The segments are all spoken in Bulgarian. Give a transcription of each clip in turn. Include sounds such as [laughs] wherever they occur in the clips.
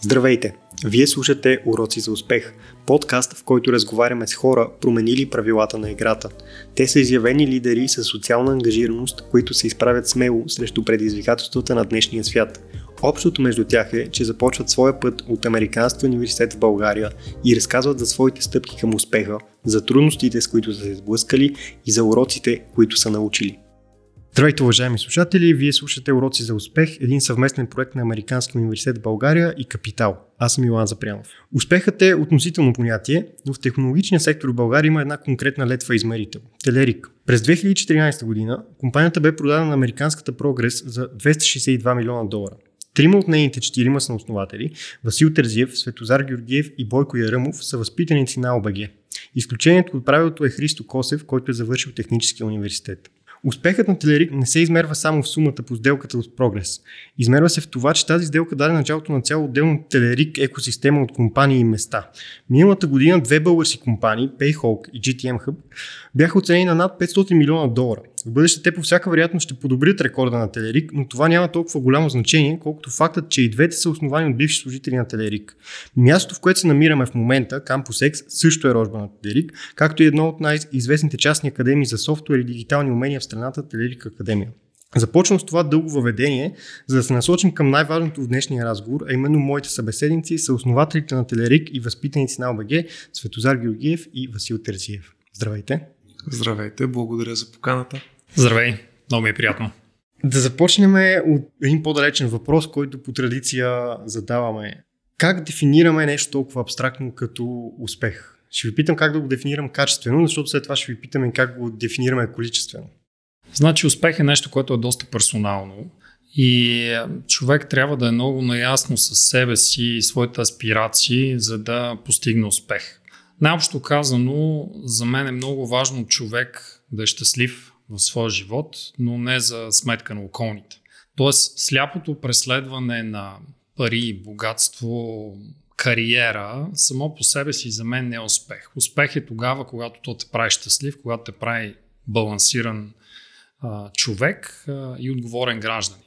Здравейте! Вие слушате Уроци за успех, подкаст, в който разговаряме с хора, променили правилата на играта. Те са изявени лидери с социална ангажираност, които се изправят смело срещу предизвикателствата на днешния свят. Общото между тях е, че започват своя път от Американския университет в България и разказват за своите стъпки към успеха, за трудностите, с които са се сблъскали и за уроците, които са научили. Здравейте, уважаеми слушатели! Вие слушате Уроци за успех, един съвместен проект на Американския университет в България и Капитал. Аз съм Илан Запрянов. Успехът е относително понятие, но в технологичния сектор в България има една конкретна летва измерител – Телерик. През 2014 година компанията бе продадена на американската Прогрес за 262 милиона долара. Трима от нейните четирима са основатели – Васил Терзиев, Светозар Георгиев и Бойко Ярамов са възпитаници на ОБГ. Изключението от правилото е Христо Косев, който е завършил техническия университет. Успехът на Телерик не се измерва само в сумата по сделката от Прогрес. Измерва се в това, че тази сделка даде началото на цяло отделно Телерик екосистема от компании и места. Миналата година две български компании, Payhawk и GTM Hub, бяха оценени на над 500 милиона долара. В бъдеще те по всяка вероятност ще подобрят рекорда на Телерик, но това няма толкова голямо значение, колкото фактът, че и двете са основани от бивши служители на Телерик. Мястото, в което се намираме в момента, Campus X, също е рожба на Телерик, както и едно от най-известните частни академии за софтуер и дигитални умения в страната Телерик Академия. Започвам с това дълго въведение, за да се насочим към най-важното в днешния разговор, а именно моите събеседници са основателите на Телерик и възпитаници на ОБГ Светозар Георгиев и Васил Терзиев. Здравейте! Здравейте, благодаря за поканата. Здравей, много ми е приятно. Да започнем от един по-далечен въпрос, който по традиция задаваме. Как дефинираме нещо толкова абстрактно като успех? Ще ви питам как да го дефинирам качествено, защото след това ще ви питаме как го дефинираме количествено. Значи успех е нещо, което е доста персонално и човек трябва да е много наясно с себе си и своите аспирации, за да постигне успех. Най-общо казано, за мен е много важно човек да е щастлив в своя живот, но не за сметка на околните. Тоест, сляпото преследване на пари, богатство, кариера, само по себе си за мен не е успех. Успех е тогава, когато то те прави щастлив, когато те прави балансиран а, човек а, и отговорен гражданин.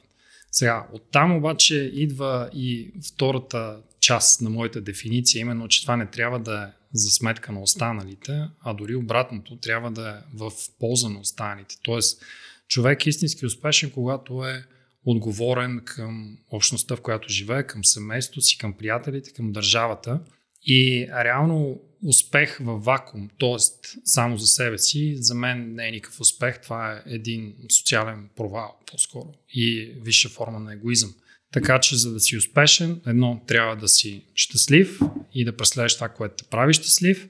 Сега, оттам обаче идва и втората част на моята дефиниция, именно, че това не трябва да е за сметка на останалите, а дори обратното трябва да е в полза на останалите. Тоест, човек е истински успешен, когато е отговорен към общността, в която живее, към семейството си, към приятелите, към държавата. И реално успех в вакуум, т.е. само за себе си, за мен не е никакъв успех. Това е един социален провал, по-скоро. И висша форма на егоизъм. Така че, за да си успешен, едно, трябва да си щастлив и да преследваш това, което те прави щастлив.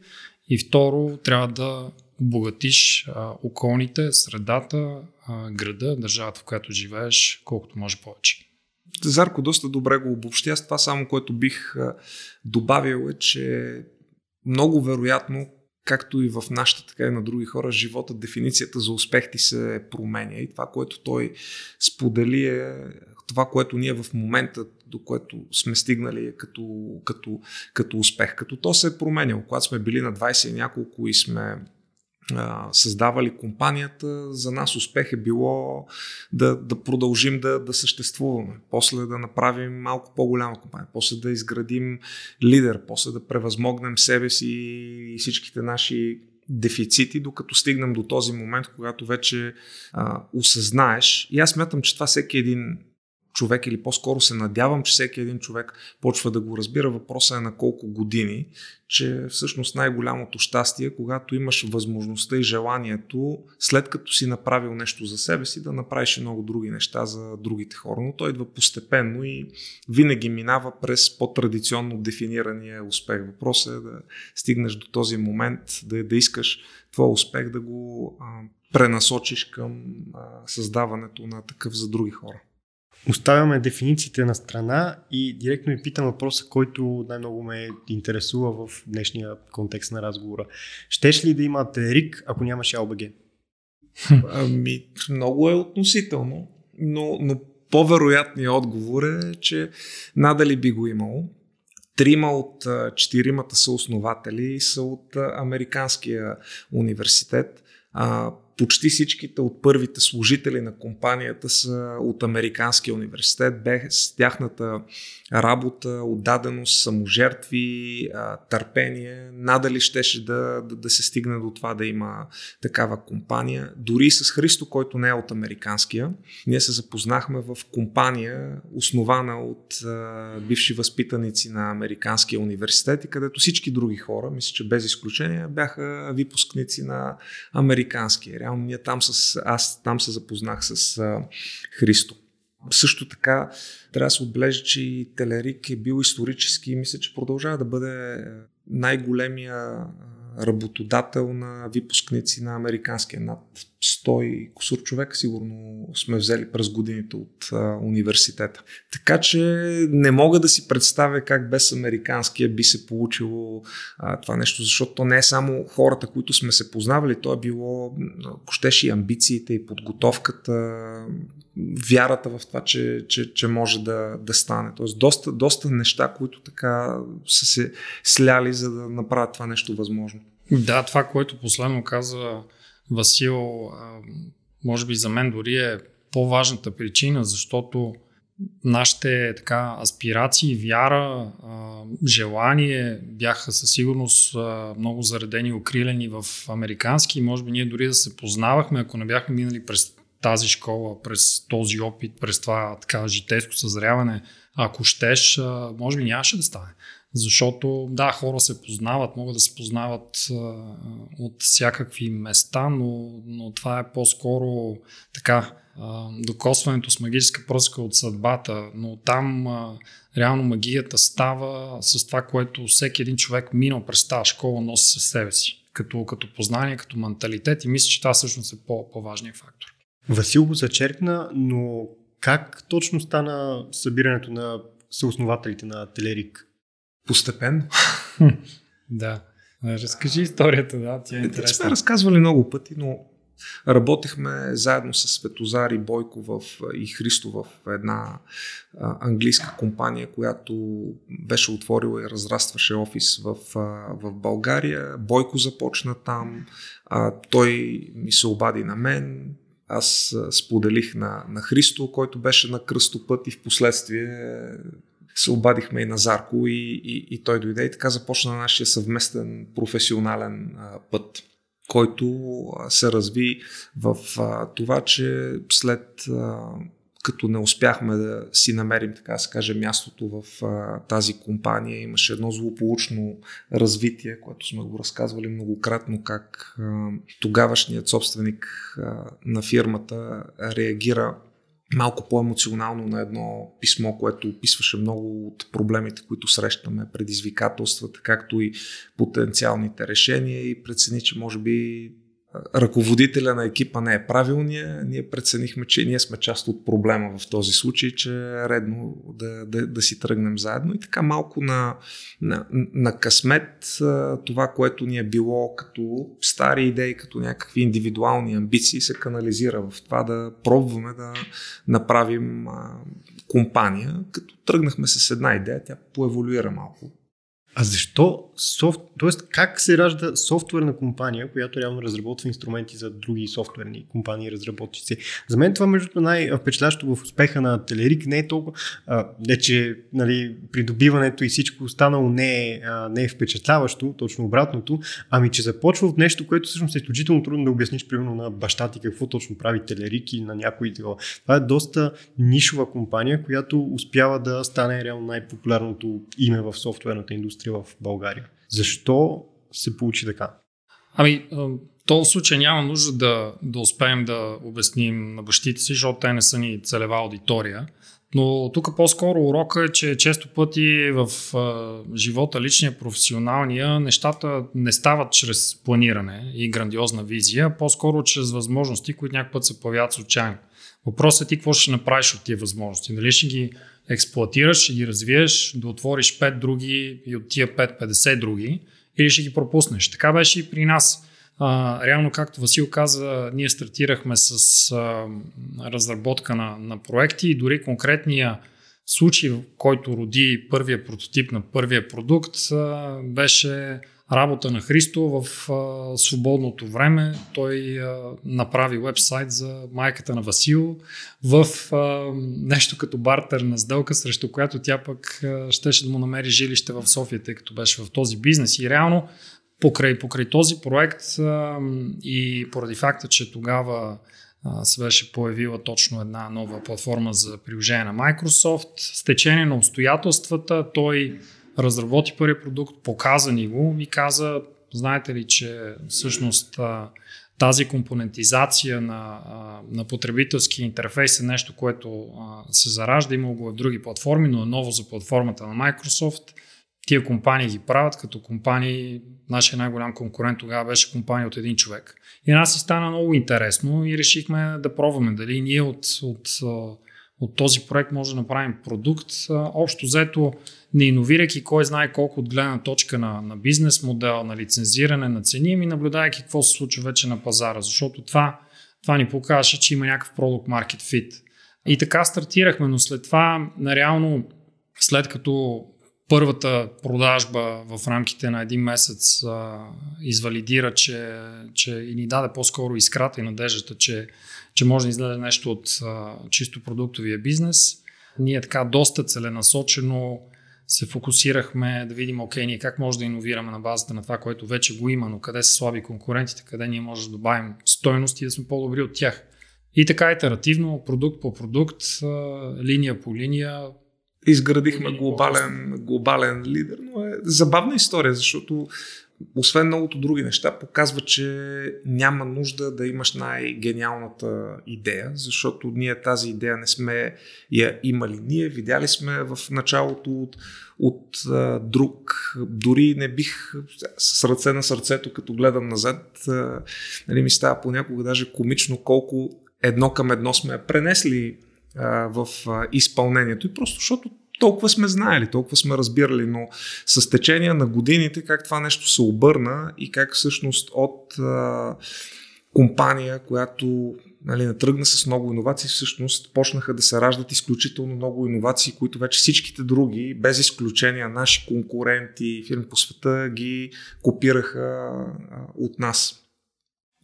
И второ, трябва да обогатиш а, околните, средата, а, града, държавата, в която живееш, колкото може повече. Зарко доста добре го обобщи. Аз това само, което бих добавил е, че много вероятно, както и в нашата, така и на други хора, живота, дефиницията за успех ти се променя. И това, което той сподели е това, което ние в момента, до което сме стигнали е като, като, като успех. Като то се е променяло. Когато сме били на 20 и няколко и сме създавали компанията, за нас успех е било да, да продължим да, да съществуваме, после да направим малко по-голяма компания, после да изградим лидер, после да превъзмогнем себе си и всичките наши дефицити, докато стигнем до този момент, когато вече а, осъзнаеш. И аз смятам, че това всеки един човек или по-скоро се надявам, че всеки един човек почва да го разбира. Въпросът е на колко години, че всъщност най-голямото щастие когато имаш възможността и желанието, след като си направил нещо за себе си, да направиш и много други неща за другите хора. Но той идва постепенно и винаги минава през по-традиционно дефинирания успех. Въпросът е да стигнеш до този момент, да, да искаш твой успех да го а, пренасочиш към а, създаването на такъв за други хора. Оставяме дефинициите на страна и директно ми питам въпроса, който най-много ме интересува в днешния контекст на разговора. Щеш ли да имате РИК, ако нямаше АОБГ? Ами, много е относително, но, но по-вероятният отговор е, че надали би го имало. Трима от четиримата са основатели са от Американския университет. А, почти всичките от първите служители на компанията са от Американския университет. Без тяхната работа, отдаденост, саможертви, търпение, надали щеше да, да, да се стигне до това да има такава компания. Дори с Христо, който не е от Американския, ние се запознахме в компания, основана от бивши възпитаници на Американския университет и където всички други хора, мисля, че без изключение, бяха випускници на Американския. Реално ние там с, аз там се запознах с а, Христо. Също така трябва да се отбележи, че и Телерик е бил исторически и мисля, че продължава да бъде най-големия работодател на випускници на американския над 100 и кусур човека сигурно сме взели през годините от а, университета. Така че не мога да си представя как без американския би се получило а, това нещо, защото то не е само хората, които сме се познавали, то е било, ако амбициите и подготовката, вярата в това, че, че, че може да, да стане. Тоест доста, доста неща, които така са се сляли, за да направят това нещо възможно. Да, това, което последно каза Васил, може би за мен дори е по-важната причина, защото нашите така аспирации, вяра, желание бяха със сигурност много заредени и укрилени в американски. Може би ние дори да се познавахме, ако не бяхме минали през тази школа, през този опит, през това така житейско съзряване, ако щеш, може би нямаше да стане. Защото, да, хора се познават, могат да се познават а, от всякакви места, но, но това е по-скоро така, а, докосването с магическа пръска от съдбата, но там а, реално магията става с това, което всеки един човек минал през тази школа носи със себе си, като, като познание, като менталитет и мисля, че това всъщност е по, по-важният фактор. Васил го зачеркна, но как точно стана събирането на съоснователите на Телерик? Постепенно. [laughs] да. Разкажи историята, да, ти е интересно. сме разказвали много пъти, но работехме заедно с Светозар и Бойко в, и Христо в една а, английска компания, която беше отворила и разрастваше офис в, а, в България. Бойко започна там, а, той ми се обади на мен, аз споделих на, на Христо, който беше на кръстопът и в последствие се обадихме и на Зарко и, и, и той дойде и така започна нашия съвместен професионален а, път, който се разви в а, това, че след а, като не успяхме да си намерим, така да се каже, мястото в а, тази компания, имаше едно злополучно развитие, което сме го разказвали многократно, как а, тогавашният собственик а, на фирмата реагира малко по-емоционално на едно писмо, което описваше много от проблемите, които срещаме, предизвикателствата, както и потенциалните решения. И прецени, че може би ръководителя на екипа не е правилния, ние преценихме, че ние сме част от проблема в този случай, че е редно да, да, да си тръгнем заедно. И така малко на, на, на късмет това, което ни е било като стари идеи, като някакви индивидуални амбиции, се канализира в това да пробваме да направим компания. Като тръгнахме с една идея, тя поеволюира малко а защо софт... Тоест, как се ражда софтуерна компания, която реално разработва инструменти за други софтуерни компании и разработчици? За мен това, между най-впечатлящо в успеха на Телерик не е толкова, а, не че нали, придобиването и всичко останало не е, а, не е впечатляващо, точно обратното, ами че започва от нещо, което всъщност е изключително трудно да обясниш, примерно на баща ти какво точно прави Телерик и на някой такова. Това е доста нишова компания, която успява да стане реално най-популярното име в софтуерната индустрия в България. Защо се получи така? Ами, в този случай няма нужда да, да успеем да обясним на бащите си, защото те не са ни целева аудитория. Но тук по-скоро урока е, че често пъти в а, живота, личния, професионалния, нещата не стават чрез планиране и грандиозна визия, по-скоро чрез възможности, които някакъв път се появяват случайно. Въпросът е ти какво ще направиш от тия възможности. Дали ще ги експлуатираш, ще ги развиеш, да отвориш 5 други и от тия 5 50 други или ще ги пропуснеш. Така беше и при нас. А, реално, както Васил каза, ние стартирахме с а, разработка на, на проекти и дори конкретния случай, който роди първия прототип на първия продукт, а, беше работа на Христо в а, свободното време. Той а, направи вебсайт за майката на Васил в а, нещо като бартерна сделка, срещу която тя пък а, щеше да му намери жилище в София, тъй като беше в този бизнес. И реално покрай, покрай този проект а, и поради факта, че тогава се беше появила точно една нова платформа за приложение на Microsoft. С течение на обстоятелствата той разработи първият продукт, показа ни го и каза, знаете ли, че всъщност тази компонентизация на, на потребителски интерфейс е нещо, което се заражда, има го в други платформи, но е ново за платформата на Microsoft. Тия компании ги правят като компании, нашия най-голям конкурент тогава беше компания от един човек. И нас си стана много интересно и решихме да пробваме дали ние от, от, от този проект може да направим продукт. Общо взето не иновирайки кой знае колко от гледна точка на, на бизнес модел, на лицензиране, на цени, ми наблюдавайки какво се случва вече на пазара, защото това, това ни покаже, че има някакъв продукт market fit. И така стартирахме, но след това, реално, след като първата продажба в рамките на един месец а, извалидира, че, че и ни даде по-скоро искрата и надеждата, че, че може да излезе нещо от а, чисто продуктовия бизнес. Ние така доста целенасочено се фокусирахме да видим, окей, ние как може да иновираме на базата на това, което вече го има, но къде са слаби конкурентите, къде ние може да добавим стойност и да сме по-добри от тях. И така итеративно, продукт по продукт, линия по линия. Изградихме глобален, глобален лидер, но е забавна история, защото освен многото други неща, показва, че няма нужда да имаш най-гениалната идея, защото ние тази идея не сме я имали. Ние видяли сме в началото от, от а, друг. Дори не бих с ръце на сърцето, като гледам назад, а, нали, ми става понякога даже комично колко едно към едно сме пренесли а, в а, изпълнението. И просто защото толкова сме знаели, толкова сме разбирали, но с течение на годините как това нещо се обърна и как всъщност от а, компания, която нали, натръгна с много иновации, всъщност почнаха да се раждат изключително много иновации, които вече всичките други, без изключение наши конкуренти, фирми по света, ги копираха а, от нас.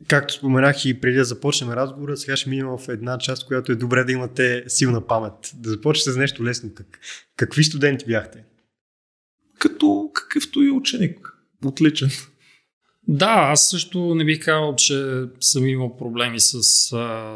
Както споменах и преди да започнем разговора, сега ще минем в една част, която е добре да имате силна памет. Да започнете с нещо лесно. Как, какви студенти бяхте? Като какъвто и ученик. Отличен. Да, аз също не бих казал, че съм имал проблеми с,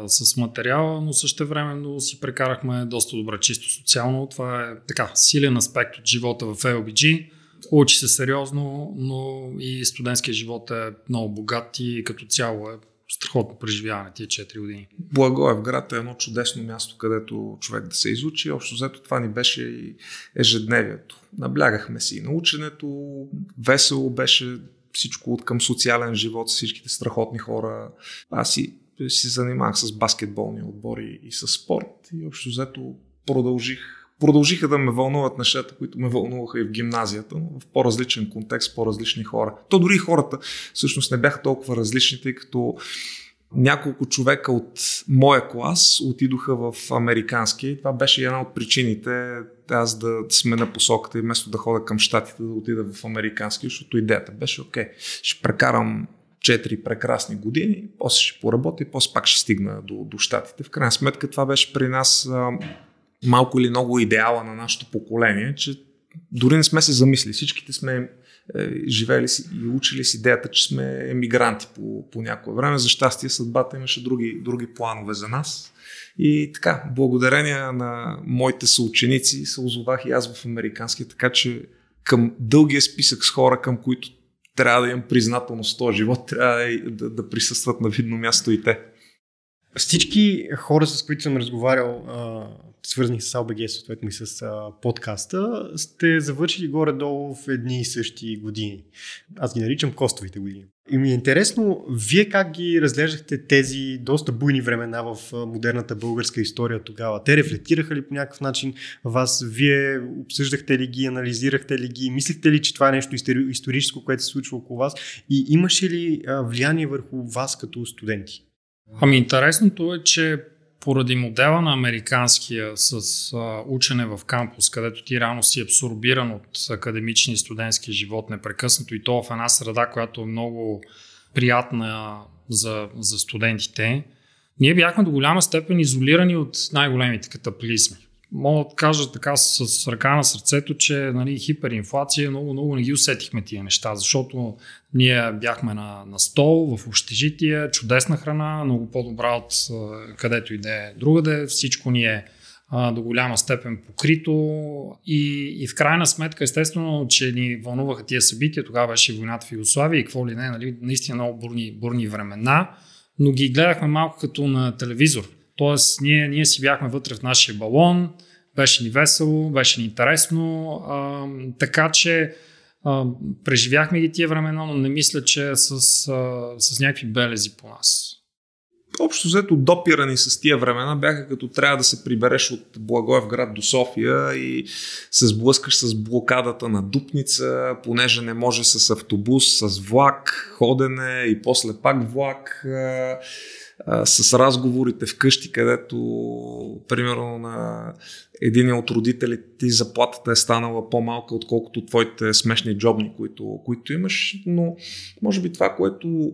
с материала, но също времено си прекарахме доста добре чисто социално. Това е така силен аспект от живота в LBG Учи се сериозно, но и студентския живот е много богат и като цяло е страхотно преживяване тия 4 години. Благоев град е едно чудесно място, където човек да се изучи. Общо взето това ни беше и ежедневието. Наблягахме си и на ученето, весело беше всичко от към социален живот всичките страхотни хора. Аз си, си занимавах с баскетболни отбори и с спорт и общо взето продължих продължиха да ме вълнуват нещата, които ме вълнуваха и в гимназията, но в по-различен контекст, по-различни хора. То дори хората всъщност не бяха толкова различни, тъй като няколко човека от моя клас отидоха в американски и това беше една от причините аз да смена посоката и вместо да ходя към щатите да отида в американски, защото идеята беше окей, ще прекарам 4 прекрасни години, после ще поработя и после пак ще стигна до, до щатите. В крайна сметка това беше при нас малко или много идеала на нашето поколение, че дори не сме се замисли. Всичките сме е, живели си и учили с идеята, че сме емигранти по, по някое време. За щастие съдбата имаше други, други планове за нас. И така, благодарение на моите съученици се озовах и аз в американски, така че към дългия списък с хора, към които трябва да имам признателност в този живот, трябва да, да присъстват на видно място и те. Всички хора, с които съм разговарял, свързани с ABG, съответно и с подкаста, сте завършили горе-долу в едни и същи години. Аз ги наричам костовите години. И ми е интересно, вие как ги разглеждахте тези доста буйни времена в модерната българска история тогава? Те рефлектираха ли по някакъв начин вас? Вие обсъждахте ли ги, анализирахте ли ги? Мислихте ли, че това е нещо историческо, което се случва около вас? И имаше ли влияние върху вас като студенти? Ами интересното е, че поради модела на американския с а, учене в кампус, където ти реално си абсорбиран от академичния и студентски живот непрекъснато и то в една среда, която е много приятна за, за студентите, ние бяхме до голяма степен изолирани от най-големите катаплизми мога да кажа така с ръка на сърцето, че нали, хиперинфлация много, много не ги усетихме тия неща, защото ние бяхме на, на стол, в общежитие, чудесна храна, много по-добра от където и да е другаде, всичко ни е а, до голяма степен покрито. И, и в крайна сметка, естествено, че ни вълнуваха тия събития, тогава беше войната в Югославия и какво ли не, нали, наистина много бурни, бурни времена, но ги гледахме малко като на телевизор Тоест, ние, ние си бяхме вътре в нашия балон, беше ни весело, беше ни интересно, а, така че а, преживяхме ги тия времена, но не мисля, че е с, а, с някакви белези по нас. Общо взето допирани с тия времена бяха като трябва да се прибереш от Благоевград до София и се сблъскаш с блокадата на Дупница, понеже не може с автобус, с влак, ходене и после пак влак а, с разговорите вкъщи, където примерно на един от родителите ти заплатата е станала по-малка, отколкото твоите смешни джобни, които, които имаш. Но може би това, което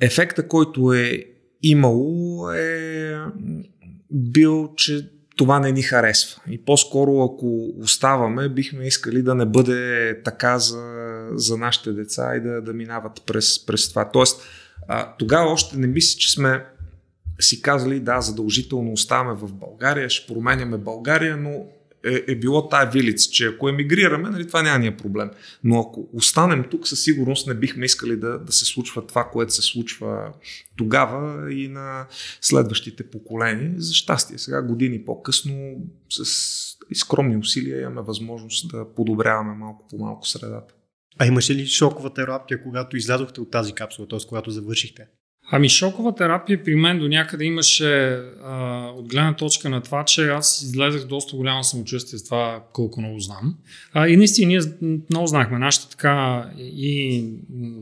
ефекта, който е имало е бил, че това не ни харесва. И по-скоро, ако оставаме, бихме искали да не бъде така за, за нашите деца и да, да минават през, през това. Тоест, а, тогава още не мисля, че сме си казали, да, задължително оставаме в България, ще променяме България, но е, е било тая вилица, че ако емигрираме, нали, това няма ния проблем. Но ако останем тук, със сигурност не бихме искали да, да се случва това, което се случва тогава и на следващите поколения. За щастие, сега години по-късно с скромни усилия имаме възможност да подобряваме малко по малко средата. А имаше ли шокова терапия, когато излязохте от тази капсула, т.е. когато завършихте? Ами шокова терапия при мен до някъде имаше а, от гледна точка на това, че аз излезах доста голямо самочувствие с това колко много знам. А, и наистина ние много знахме нашата така и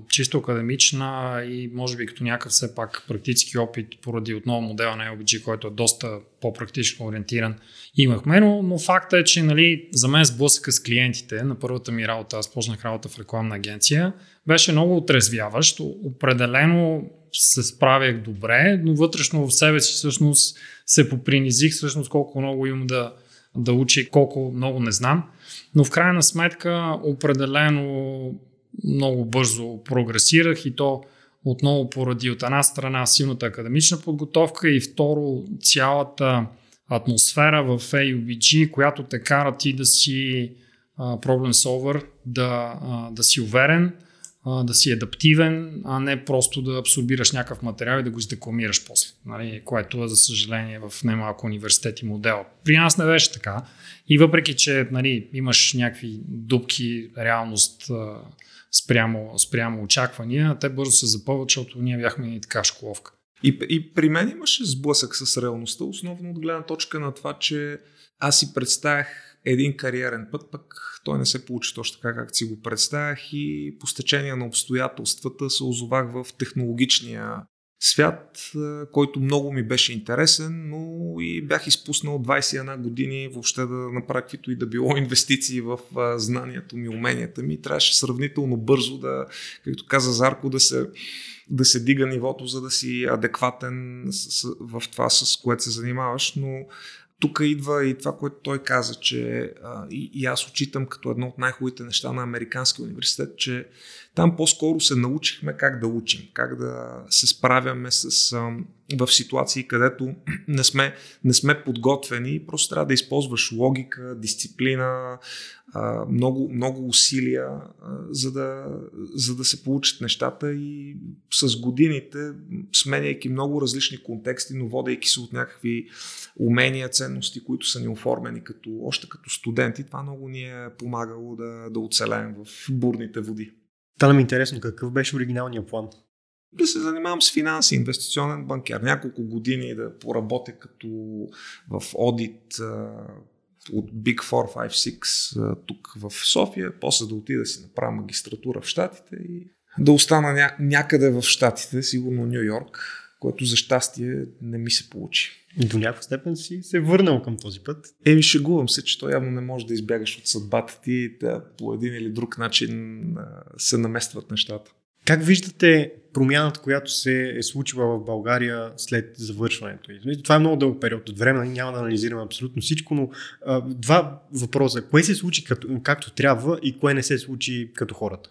чисто академична и може би като някакъв все пак практически опит поради отново модела на LBG, който е доста по-практично ориентиран имахме, но, но факта е, че нали, за мен сблъсъка с клиентите на първата ми работа, аз почнах работа в рекламна агенция, беше много отрезвяващ. Определено се справях добре, но вътрешно в себе си всъщност се попринизих всъщност колко много имам да, да учи, колко много не знам. Но в крайна сметка определено много бързо прогресирах и то отново поради от една страна силната академична подготовка и второ цялата атмосфера в AUBG, която те кара ти да си проблем солвер, да, да си уверен, да си адаптивен, а не просто да абсорбираш някакъв материал и да го издекламираш после, нали, което е за съжаление в немалко университети модел. При нас не беше така и въпреки, че нали, имаш някакви дупки, реалност спрямо, спрямо очаквания, те бързо се запълват, защото ние бяхме и така школовка. И, и при мен имаше сблъсък с реалността, основно от гледна точка на това, че аз си представях един кариерен път, пък той не се получи точно така, както си го представях и по стечение на обстоятелствата се озовах в технологичния свят, който много ми беше интересен, но и бях изпуснал 21 години въобще да направя каквито и да било [laughs] инвестиции в знанието ми, уменията ми. Трябваше сравнително бързо да, както каза Зарко, да се, да се дига нивото, за да си адекватен в това, с което се занимаваш, но тук идва и това, което той каза, че а, и, и аз очитам като едно от най-хубавите неща на Американския университет, че там по-скоро се научихме как да учим, как да се справяме с, а, в ситуации, където [clears throat] не сме, не сме подготвени. Просто трябва да използваш логика, дисциплина, а, много, много усилия, а, за, да, за да се получат нещата и с годините, сменяйки много различни контексти, но водейки се от някакви умения, ценности, които са ни оформени като, още като студенти, това много ни е помагало да, да оцелеем в бурните води. Стана ми интересно, какъв беше оригиналният план? Да се занимавам с финанси, инвестиционен банкер. Няколко години да поработя като в одит от Big 4, 5, 6 тук в София, после да отида да си направя магистратура в Штатите и да остана ня- някъде в Штатите, сигурно Нью Йорк, което за щастие не ми се получи. И до някаква степен си се върнал към този път. Еми, шегувам се, че то явно не може да избягаш от съдбата ти, да по един или друг начин се наместват нещата. Как виждате промяната, която се е случила в България след завършването? Това е много дълъг период от време, няма да анализираме абсолютно всичко, но а, два въпроса. Кое се случи като, както трябва и кое не се случи като хората?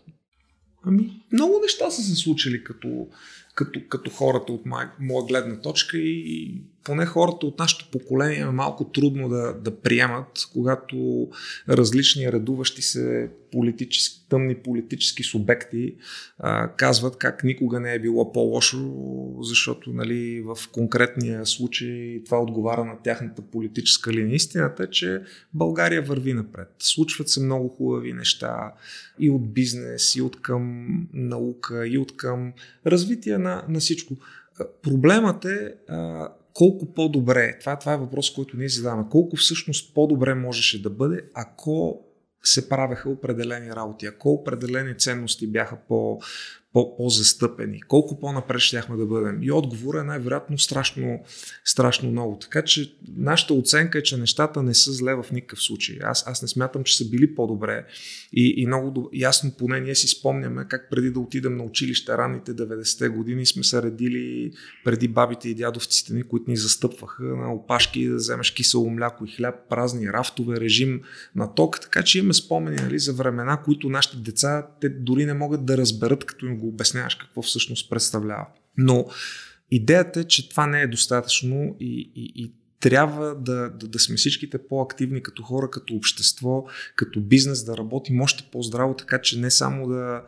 Ами, много неща са се случили като, като, като хората от моя, моя гледна точка и поне хората от нашето поколение е малко трудно да, да приемат, когато различни редуващи се политически, тъмни политически субекти а, казват как никога не е било по-лошо, защото нали, в конкретния случай това отговаря на тяхната политическа линия. Истината е, че България върви напред. Случват се много хубави неща и от бизнес, и от към наука, и от към развитие на, на всичко. Проблемът е а, колко по-добре, това, това е въпрос, който ние задаваме, колко всъщност по-добре можеше да бъде, ако се правеха определени работи, ако определени ценности бяха по, по-застъпени, колко по-напред щяхме да бъдем. И отговор е най-вероятно страшно, страшно много. Така че нашата оценка е, че нещата не са зле в никакъв случай. Аз, аз не смятам, че са били по-добре. И, и много ясно поне ние си спомняме как преди да отидем на училище ранните 90-те години сме се редили преди бабите и дядовците ни, които ни застъпваха на опашки да вземеш кисело мляко и хляб, празни рафтове, режим на ток. Така че имаме спомени нали, за времена, които нашите деца те дори не могат да разберат, като им го обясняваш какво всъщност представлява. Но идеята е, че това не е достатъчно и, и, и трябва да, да, да сме всичките по-активни като хора, като общество, като бизнес, да работим още по-здраво, така че не само да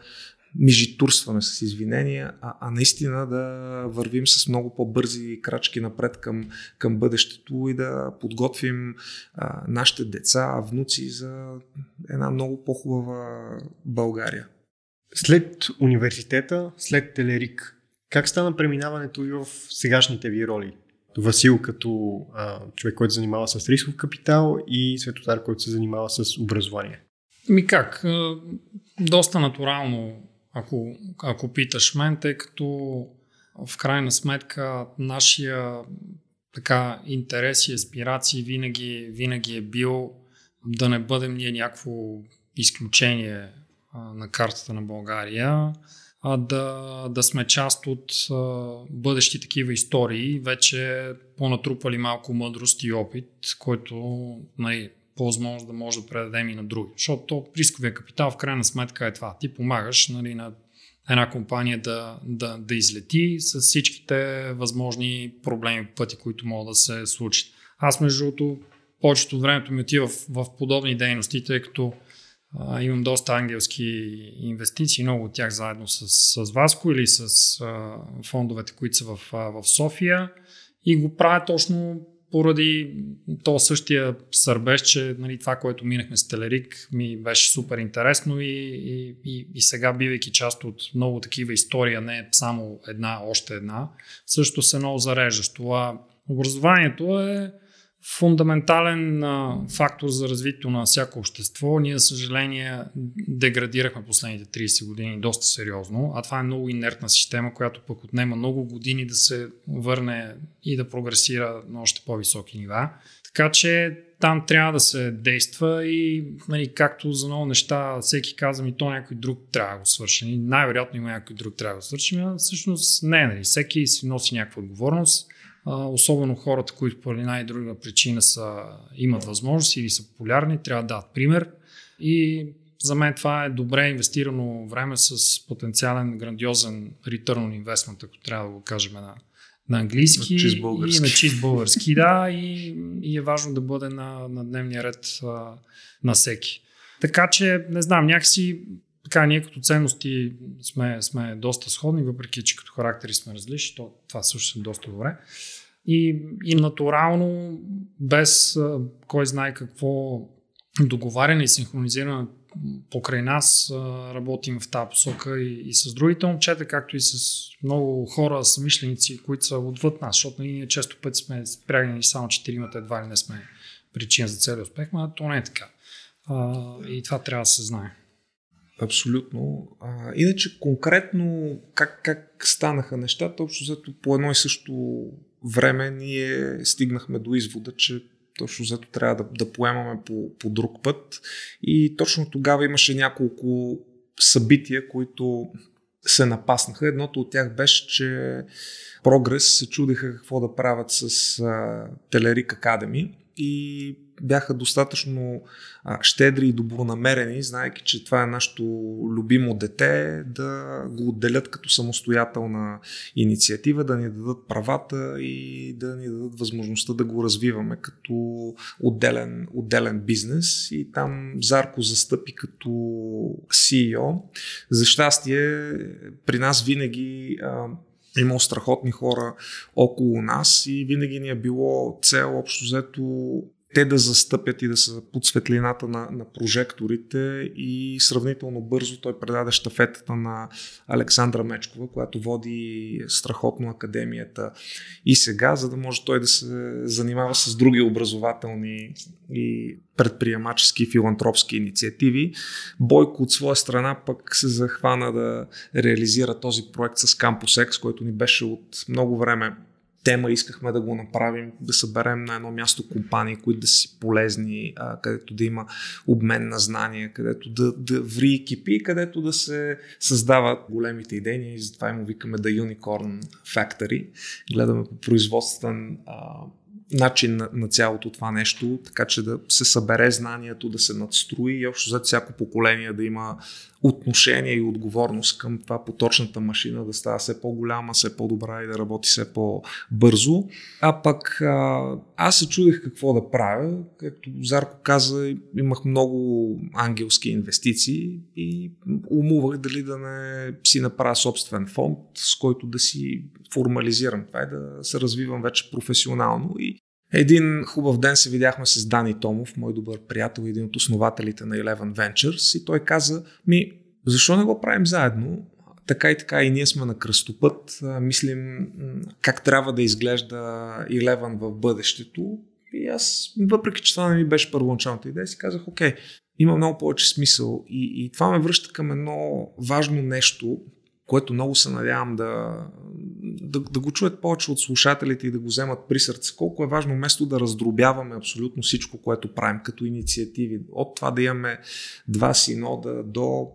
мижитурстваме с извинения, а, а наистина да вървим с много по-бързи крачки напред към, към бъдещето и да подготвим а, нашите деца, внуци за една много по-хубава България. След университета, след Телерик, как стана преминаването ви в сегашните ви роли? Васил като а, човек, който се занимава с рисков капитал и Светотар, който се занимава с образование. Ми как? Доста натурално, ако, ако питаш мен, тъй като в крайна сметка нашия така интерес и аспирации винаги, винаги е бил да не бъдем ние някакво изключение на картата на България, а да, да сме част от а, бъдещи такива истории, вече по-натрупали малко мъдрост и опит, който нали, по възможност да може да предадем и на други. Защото рисковия капитал в крайна сметка е това. Ти помагаш нали, на една компания да, да, да излети с всичките възможни проблеми, пъти, които могат да се случат. Аз между другото повечето времето ми отива в, в подобни дейности, тъй като имам доста ангелски инвестиции, много от тях заедно с, с Васко или с а, фондовете, които са в, а, в София и го правя точно поради то същия сърбеж, че нали, това, което минахме с Телерик, ми беше супер интересно и, и, и, и сега, бивайки част от много такива истории, не само една, още една, също се много зареждаш. Това образованието е фундаментален фактор за развитието на всяко общество. Ние, за съжаление, деградирахме последните 30 години доста сериозно, а това е много инертна система, която пък отнема много години да се върне и да прогресира на още по-високи нива. Така че там трябва да се действа и нали, както за много неща всеки каза ми, то някой друг трябва да го свърши. И най-вероятно има някой друг трябва да го свърши, но всъщност не, нали, всеки си носи някаква отговорност особено хората, които по една и друга причина са, имат възможност или са популярни, трябва да дадат пример. И за мен това е добре инвестирано време с потенциален грандиозен return on investment, ако трябва да го кажем на, на английски на и на чист български. да, и, и е важно да бъде на, на дневния ред а, на всеки. Така че, не знам, някакси така, ние като ценности сме, сме доста сходни, въпреки че като характери сме различни, то това също е доста добре. И, и натурално, без кой знае какво договаряне и синхронизиране покрай нас, работим в тази посока и, и с другите момчета, както и с много хора, самишленици, които са отвъд нас, защото ние често пъти сме спрягани само четиримата, едва ли не сме причина за целия успех, но то не е така. А, и това трябва да се знае. Абсолютно. А, иначе конкретно как, как станаха нещата, общо взето по едно и също време ние стигнахме до извода, че точно зато трябва да, да поемаме по, по друг път. И точно тогава имаше няколко събития, които се напаснаха. Едното от тях беше, че Прогрес се чудиха какво да правят с Телерик Академи и бяха достатъчно а, щедри и добронамерени, знаеки, че това е нашето любимо дете, да го отделят като самостоятелна инициатива, да ни дадат правата и да ни дадат възможността да го развиваме като отделен, отделен бизнес. И там Зарко застъпи като CEO. За щастие, при нас винаги а, имал страхотни хора около нас и винаги ни е било цел общо взето те да застъпят и да са под светлината на, на прожекторите и сравнително бързо той предаде штафетата на Александра Мечкова, която води страхотно академията и сега, за да може той да се занимава с други образователни и предприемачески и филантропски инициативи. Бойко от своя страна пък се захвана да реализира този проект с Campus X, който ни беше от много време тема искахме да го направим, да съберем на едно място компании, които да си полезни, а, където да има обмен на знания, където да, да ври екипи, където да се създават големите идеи. И затова му викаме The Unicorn Factory. Гледаме по производствен а, начин на, на цялото това нещо, така че да се събере знанието, да се надстрои и общо за всяко поколение да има отношение и отговорност към това поточната машина да става все по-голяма, все по-добра и да работи все по-бързо. А пък а, аз се чудех какво да правя. Както Зарко каза, имах много ангелски инвестиции и умувах дали да не си направя собствен фонд, с който да си формализирам това и да се развивам вече професионално. И един хубав ден се видяхме с Дани Томов, мой добър приятел, един от основателите на Eleven Ventures и той каза, ми, защо не го правим заедно? Така и така и ние сме на кръстопът, мислим как трябва да изглежда Eleven в бъдещето и аз, въпреки че това не ми беше първоначалната идея, си казах, окей, има много повече смисъл и, и това ме връща към едно важно нещо, което много се надявам да, да, да го чуят повече от слушателите и да го вземат при сърце. Колко е важно место да раздробяваме абсолютно всичко, което правим като инициативи. От това да имаме два синода до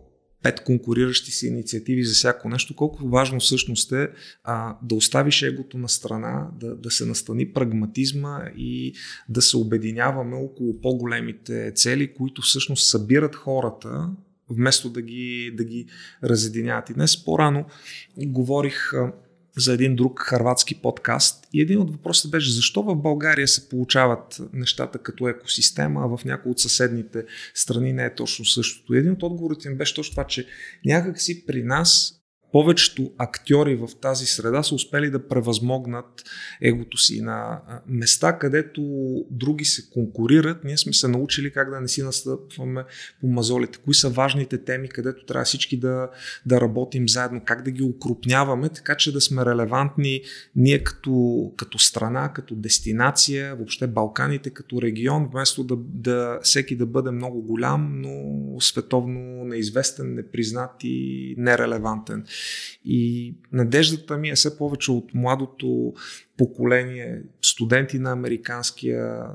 пет конкуриращи си инициативи за всяко нещо, колко важно всъщност е а, да оставиш егото на страна, да, да се настани прагматизма и да се обединяваме около по-големите цели, които всъщност събират хората вместо да ги, да ги разединяват. И днес по-рано говорих за един друг харватски подкаст и един от въпросите беше защо в България се получават нещата като екосистема, а в някои от съседните страни не е точно същото. Един от отговорите им беше точно това, че някакси при нас повечето актьори в тази среда са успели да превъзмогнат егото си. На места, където други се конкурират, ние сме се научили как да не си настъпваме по мазолите. Кои са важните теми, където трябва всички да, да работим заедно, как да ги укрупняваме, така че да сме релевантни ние като, като страна, като дестинация, въобще Балканите като регион, вместо да, да всеки да бъде много голям, но световно неизвестен, непризнат и нерелевантен. И надеждата ми е все повече от младото поколение, студенти на американския,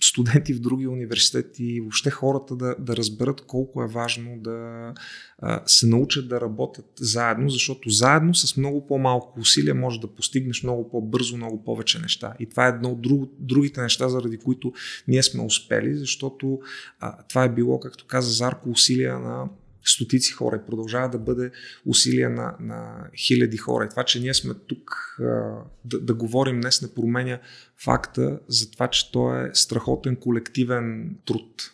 студенти в други университети въобще хората да, да разберат колко е важно да а, се научат да работят заедно, защото заедно с много по-малко усилия може да постигнеш много по-бързо, много повече неща. И това е едно от друг, другите неща, заради които ние сме успели, защото а, това е било, както каза Зарко, усилия на стотици хора и продължава да бъде усилия на, на хиляди хора. И това, че ние сме тук да, да говорим днес не променя факта за това, че то е страхотен колективен труд.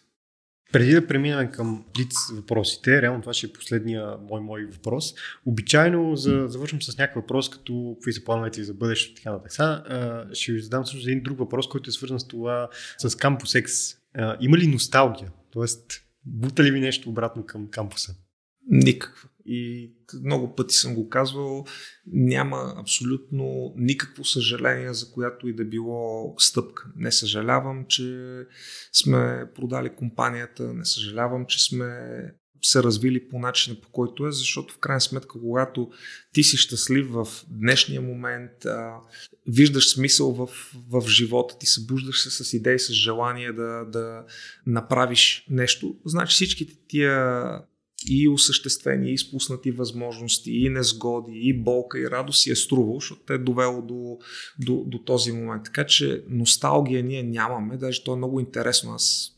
Преди да преминем към лиц въпросите, реално това ще е последния мой мой въпрос. Обичайно за, завършвам с някакъв въпрос, като какви са плановете за бъдещето така нататък. Сега ще ви задам също един друг въпрос, който е свързан с това с Campus X. Има ли носталгия? Тоест, Бута ли ви нещо обратно към кампуса? Никаква. И много пъти съм го казвал, няма абсолютно никакво съжаление за която и да било стъпка. Не съжалявам, че сме продали компанията, не съжалявам, че сме се развили по начина по който е, защото в крайна сметка, когато ти си щастлив в днешния момент, а, виждаш смисъл в, в живота ти, събуждаш се с идеи, с желание да, да направиш нещо, значи всичките тия и осъществени, и изпуснати възможности, и незгоди, и болка, и радост си е струвал, защото те е довело до, до, до този момент. Така че носталгия ние нямаме, даже то е много интересно. Аз,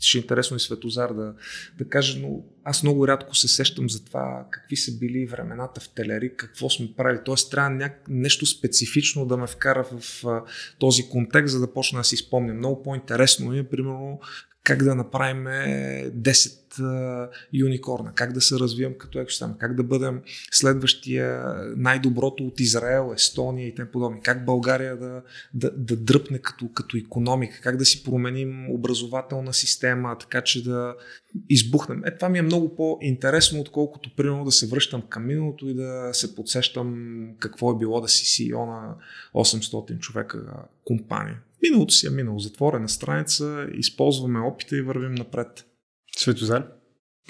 ще е интересно и Светозар да, да каже, но аз много рядко се сещам за това какви са били времената в Телери, какво сме правили. Тоест трябва няк... нещо специфично да ме вкара в а, този контекст, за да почна да си спомня. Много по-интересно е, примерно, как да направим 10 юникорна, как да се развием като екосистема, как да бъдем следващия най-доброто от Израел, Естония и т.п. подобни, как България да, да, да дръпне като, като економика, как да си променим образователна система, така че да избухнем. Е, това ми е много по-интересно, отколкото примерно да се връщам към миналото и да се подсещам какво е било да си CEO на 800 човека компания. Миналото си е минало, затворена страница, използваме опита и вървим напред. Светозар?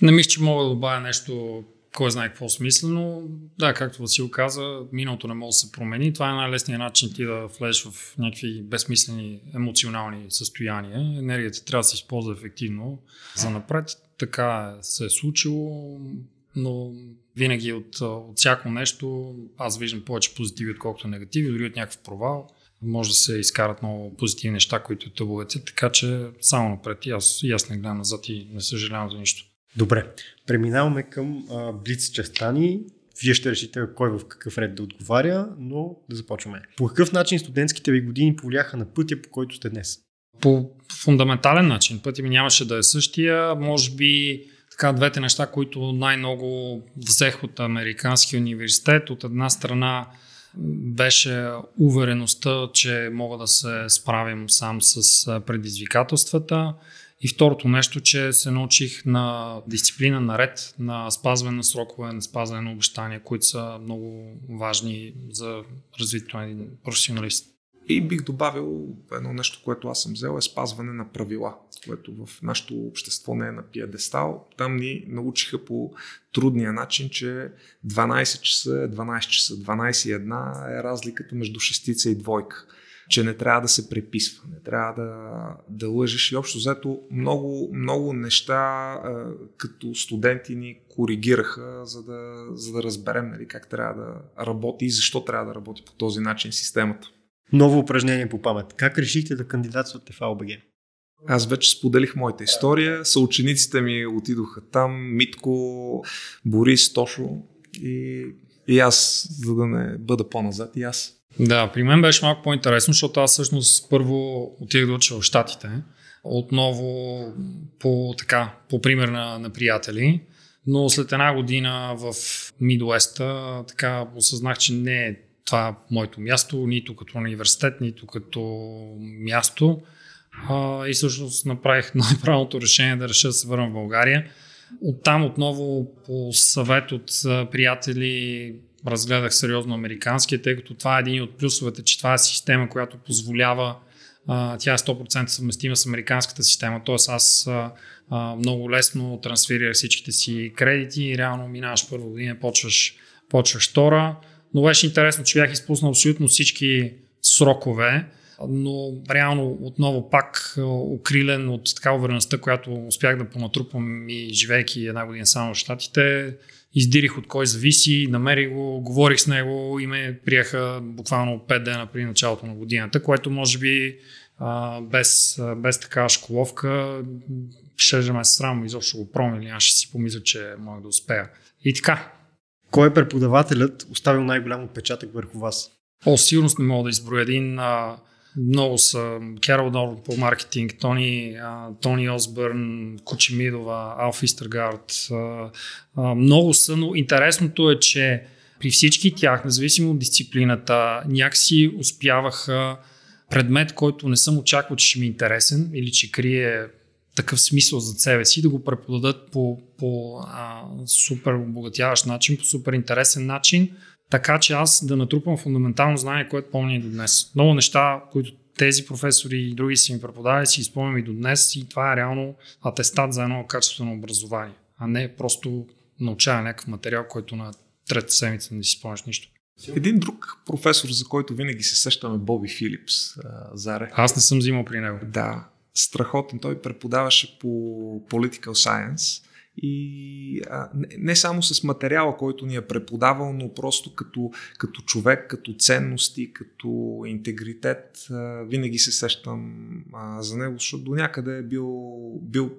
Не мисля, че мога да добавя нещо, кой знае какво смислено. Да, както Васил каза, миналото не може да се промени. Това е най-лесният начин ти да влезеш в някакви безсмислени емоционални състояния. Енергията трябва да се използва ефективно за напред. Така се е случило, но винаги от, от всяко нещо аз виждам повече позитиви, отколкото негативи, дори от някакъв провал може да се изкарат много позитивни неща, които те обогатят, така че само напред и аз, и аз не гледам назад и не съжалявам за нищо. Добре, преминаваме към а, Блиц частта ни. Вие ще решите кой в какъв ред да отговаря, но да започваме. По какъв начин студентските ви години повлияха на пътя, по който сте днес? По фундаментален начин. Пътя ми нямаше да е същия. Може би така двете неща, които най-много взех от Американския университет. От една страна беше увереността, че мога да се справим сам с предизвикателствата. И второто нещо, че се научих на дисциплина наред, на спазване на срокове, на спазване на обещания, които са много важни за развитието на един професионалист. И бих добавил едно нещо, което аз съм взел, е спазване на правила, което в нашето общество не е на пиедестал. Там ни научиха по трудния начин, че 12 часа е 12 часа, 12 и 1 е разликата между шестица и двойка че не трябва да се преписва, не трябва да, да лъжеш и общо взето много, много неща като студенти ни коригираха, за да, за да разберем нали, как трябва да работи и защо трябва да работи по този начин системата. Ново упражнение по памет. Как решихте да кандидатствате в АОБГ? Аз вече споделих моята история. Съучениците ми отидоха там. Митко, Борис, Тошо и, и аз, за да не бъда по-назад, и аз. Да, при мен беше малко по-интересно, защото аз всъщност първо отидах да уча в Штатите. Отново по, така, по пример на, на приятели. Но след една година в Мидуеста така осъзнах, че не е това моето място, нито като университет, нито като място. А, и всъщност направих [laughs] най-правилното решение да реша да се върна в България. Оттам отново по съвет от приятели разгледах сериозно американския, тъй като това е един от плюсовете, че това е система, която позволява тя е 100% съвместима с американската система, т.е. аз много лесно трансферирах всичките си кредити и реално минаваш първа година, почваш, почваш втора но беше интересно, че бях изпуснал абсолютно всички срокове, но реално отново пак укрилен от така увереността, която успях да понатрупам и живейки една година само в Штатите, издирих от кой зависи, намерих го, говорих с него и ме приеха буквално 5 дена при началото на годината, което може би без, без такава школовка ще ме срам изобщо го промня или аз ще си помисля, че мога да успея. И така, кой е преподавателят оставил най-голям отпечатък върху вас? О, сигурност не мога да изброя един. А, много са. Керол Дор по маркетинг, Тони, а, Тони Осбърн, Кочемидова, Алф Истергард. Много са, но интересното е, че при всички тях, независимо от дисциплината, някакси успяваха предмет, който не съм очаквал, че ще ми е интересен или че крие такъв смисъл за себе си, да го преподадат по, по а, супер обогатяващ начин, по супер интересен начин, така че аз да натрупам фундаментално знание, което помня и до днес. Много неща, които тези професори и други си ми преподавали, си изпомням и до днес и това е реално атестат за едно качествено образование. а не просто научава някакъв материал, който на трета седмица не си спомняш нищо. Един друг професор, за който винаги се сещаме, Боби Филипс, Заре. Аз не съм взимал при него. Да, страхотен. Той преподаваше по Political Science и а, не, не само с материала, който ни е преподавал, но просто като, като човек, като ценности, като интегритет, а, винаги се сещам а, за него, защото до някъде е бил, бил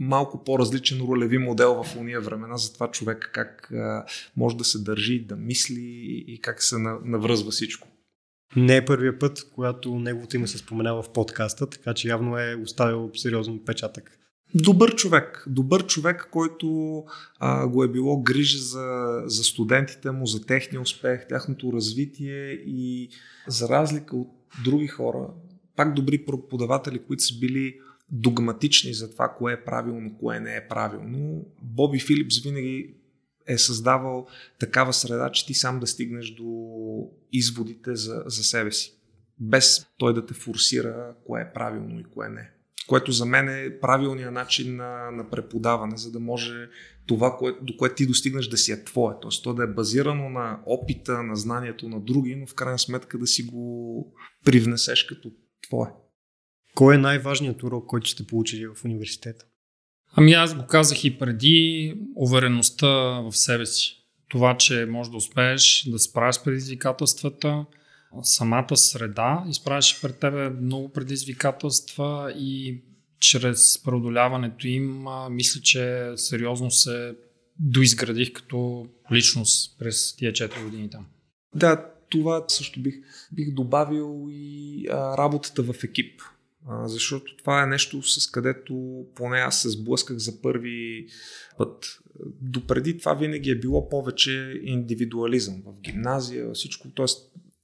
малко по-различен ролеви модел в уния времена за това човек как а, може да се държи, да мисли и как се навръзва всичко. Не е първият път, когато неговото име се споменава в подкаста, така че явно е оставил сериозен печатък. Добър човек. Добър човек, който а, го е било грижа за, за студентите му, за техния успех, тяхното развитие и за разлика от други хора, пак добри преподаватели, които са били догматични за това, кое е правилно, кое не е правилно. Боби Филипс винаги е създавал такава среда, че ти сам да стигнеш до изводите за, за себе си, без той да те форсира кое е правилно и кое не. Което за мен е правилният начин на, на преподаване, за да може това, кое, до което ти достигнеш да си е твое. Тоест, то да е базирано на опита, на знанието на други, но в крайна сметка да си го привнесеш като твое. Кой е най-важният урок, който сте получили в университета? Ами аз го казах и преди, увереността в себе си. Това, че можеш да успееш да справиш предизвикателствата, самата среда изправяше пред тебе много предизвикателства и чрез преодоляването им мисля, че сериозно се доизградих като личност през тия 4 години там. Да, това също бих, бих добавил и а, работата в екип защото това е нещо, с където поне аз се сблъсках за първи път. Допреди това винаги е било повече индивидуализъм в гимназия, всичко, т.е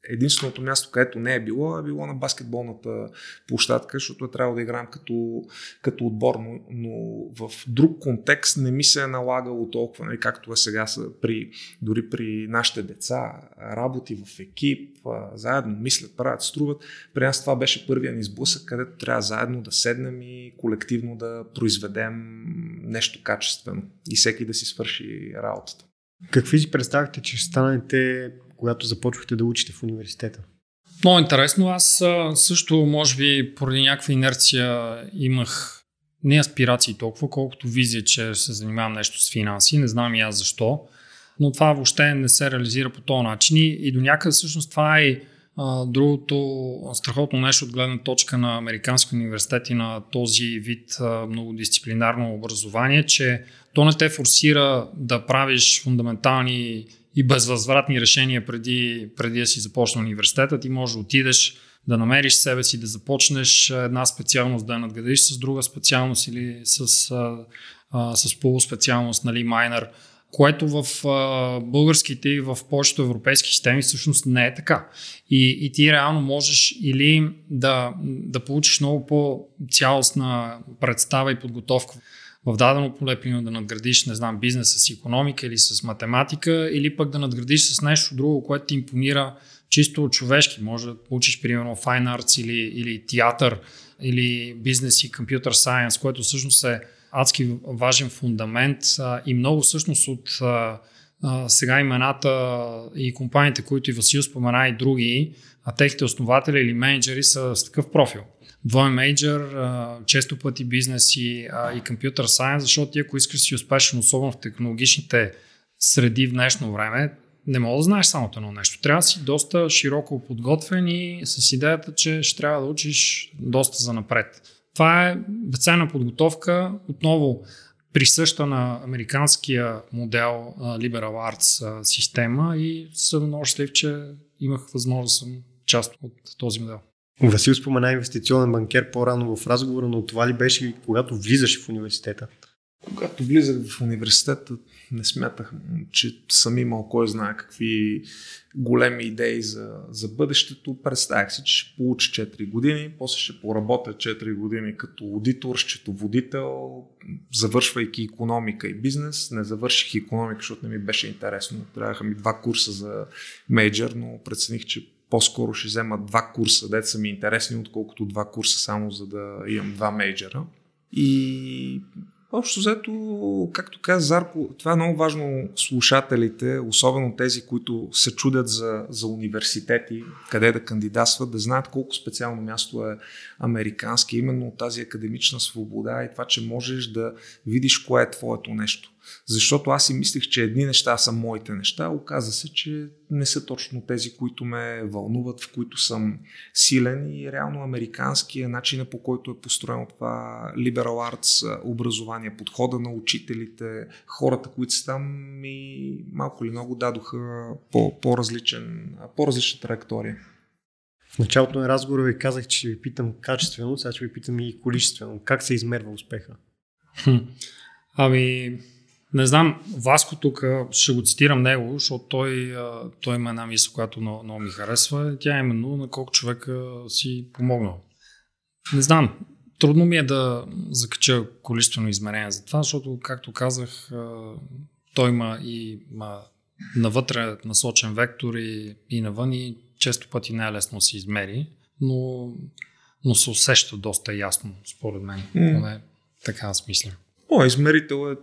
единственото място, където не е било, е било на баскетболната площадка, защото е трябвало да играем като, като отбор, но, но в друг контекст не ми се е налагало толкова, нали, както е сега при, дори при нашите деца, работи в екип, заедно мислят, правят, струват. При нас това беше първия ни сблъсък, където трябва заедно да седнем и колективно да произведем нещо качествено и всеки да си свърши работата. Какви си представяте, че станете когато започвахте да учите в университета? Много интересно. Аз също, може би, поради някаква инерция имах не аспирации толкова, колкото визия, че се занимавам нещо с финанси. Не знам и аз защо. Но това въобще не се реализира по този начин. И до някъде всъщност това е другото страхотно нещо от гледна точка на Американски университет и на този вид многодисциплинарно образование, че то не те форсира да правиш фундаментални и безвъзвратни решения преди, преди да си започна университета. Ти можеш да отидеш да намериш себе си, да започнеш една специалност, да надградиш с друга специалност или с, а, а, с полуспециалност, нали, майнер, което в а, българските и в повечето европейски системи всъщност не е така. И, и ти реално можеш или да, да получиш много по-цялостна представа и подготовка в дадено поле, примерно да надградиш, не знам, бизнес с економика или с математика, или пък да надградиш с нещо друго, което ти импонира чисто човешки. Може да получиш, примерно, fine arts или, или театър, или бизнес и компютър сайенс, което всъщност е адски важен фундамент а, и много всъщност от а, а, сега имената и компаниите, които и Васил спомена и други, а техните основатели или менеджери са с такъв профил двоен мейджор, често пъти бизнес и, и компютър сайенс, защото ти ако искаш да си успешен, особено в технологичните среди в днешно време, не мога да знаеш само едно нещо. Трябва да си доста широко подготвен и с идеята, че ще трябва да учиш доста за напред. Това е безценна подготовка, отново присъща на американския модел Liberal Arts система и съм много щастлив, че имах възможност да съм част от този модел. Васил спомена инвестиционен банкер по-рано в разговора, но това ли беше когато влизаш в университета? Когато влизах в университета, не смятах, че съм имал кой знае какви големи идеи за, за бъдещето. Представях си, че ще получа 4 години, после ще поработя 4 години като аудитор, счетоводител, завършвайки економика и бизнес. Не завърших економика, защото не ми беше интересно. Трябваха ми два курса за мейджор, но прецених, че по-скоро ще взема два курса, дете са ми интересни, отколкото два курса само за да имам два мейджера. И Общо взето, както каза Зарко, това е много важно слушателите, особено тези, които се чудят за, за университети, къде да кандидатстват, да знаят колко специално място е американски, именно тази академична свобода и това, че можеш да видиш кое е твоето нещо. Защото аз си мислех, че едни неща са моите неща. Оказа се, че не са точно тези, които ме вълнуват, в които съм силен и реално американския начин по който е построено това liberal arts образование, подхода на учителите, хората, които са там ми малко или много дадоха по, по-различен, по-различна траектория. В началото на разговора ви казах, че ще ви питам качествено, сега ще ви питам и количествено. Как се измерва успеха? Ами, не знам, Васко тук ще го цитирам него, защото той, той има една мисъл, която много, много ми харесва. Тя е именно на колко човека си помогнал. Не знам, трудно ми е да закача количествено измерение за това, защото, както казах, той има и има навътре насочен вектор и, и навън и често пъти не е лесно се измери, но, но се усеща доста ясно, според мен. Mm. Поне така аз мисля. О, измерител е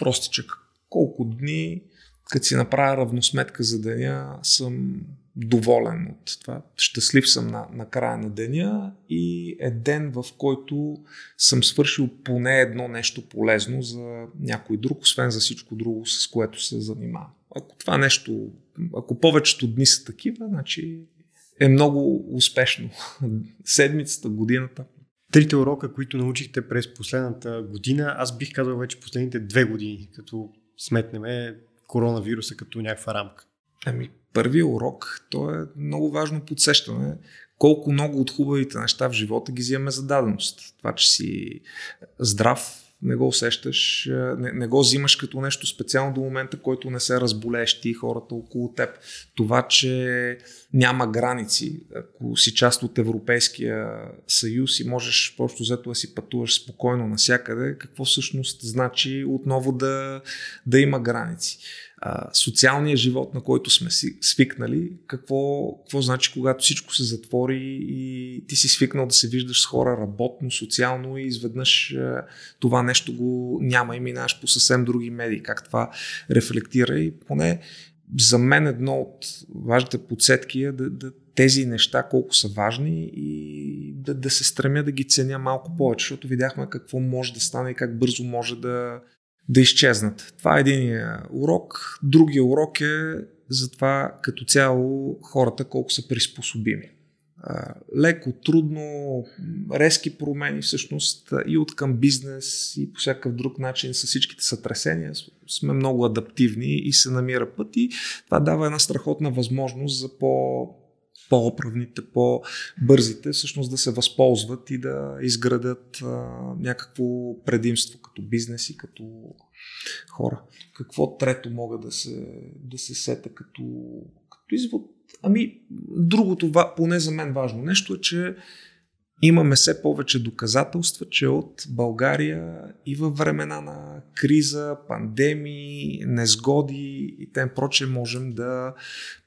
простичък. Колко дни, като си направя равносметка за деня, съм доволен от това. Щастлив съм на, на края на деня и е ден, в който съм свършил поне едно нещо полезно за някой друг, освен за всичко друго, с което се занимава. Ако това нещо, ако повечето дни са такива, значи е много успешно. [laughs] Седмицата, годината. Трите урока, които научихте през последната година, аз бих казал вече последните две години, като сметнем коронавируса като някаква рамка. Ами, първият урок, то е много важно подсещане колко много от хубавите неща в живота ги взимаме за даденост. Това, че си здрав, не го усещаш, не, не го взимаш като нещо специално до момента, който не се разболееш ти и хората около теб. Това, че няма граници, ако си част от Европейския съюз и можеш просто взето да си пътуваш спокойно насякъде, какво всъщност значи отново да, да има граници социалния живот, на който сме свикнали, какво, какво значи, когато всичко се затвори и ти си свикнал да се виждаш с хора работно, социално и изведнъж това нещо го няма и минаш по съвсем други медии, как това рефлектира? И поне за мен едно от важните подсетки е да, да тези неща колко са важни и да, да се стремя да ги ценя малко повече, защото видяхме какво може да стане и как бързо може да, да изчезнат. Това е един урок. Другия урок е за това като цяло хората колко са приспособими. Леко, трудно, резки промени всъщност и от към бизнес и по всякакъв друг начин с всичките сътресения сме много адаптивни и се намира път и това дава една страхотна възможност за по по-оправните, по-бързите, всъщност да се възползват и да изградат а, някакво предимство като бизнес и като хора. Какво трето мога да се, да се сета като, като извод? Ами, другото, поне за мен важно нещо е, че имаме все повече доказателства, че от България и във времена на криза, пандемии, незгоди и тем проче можем да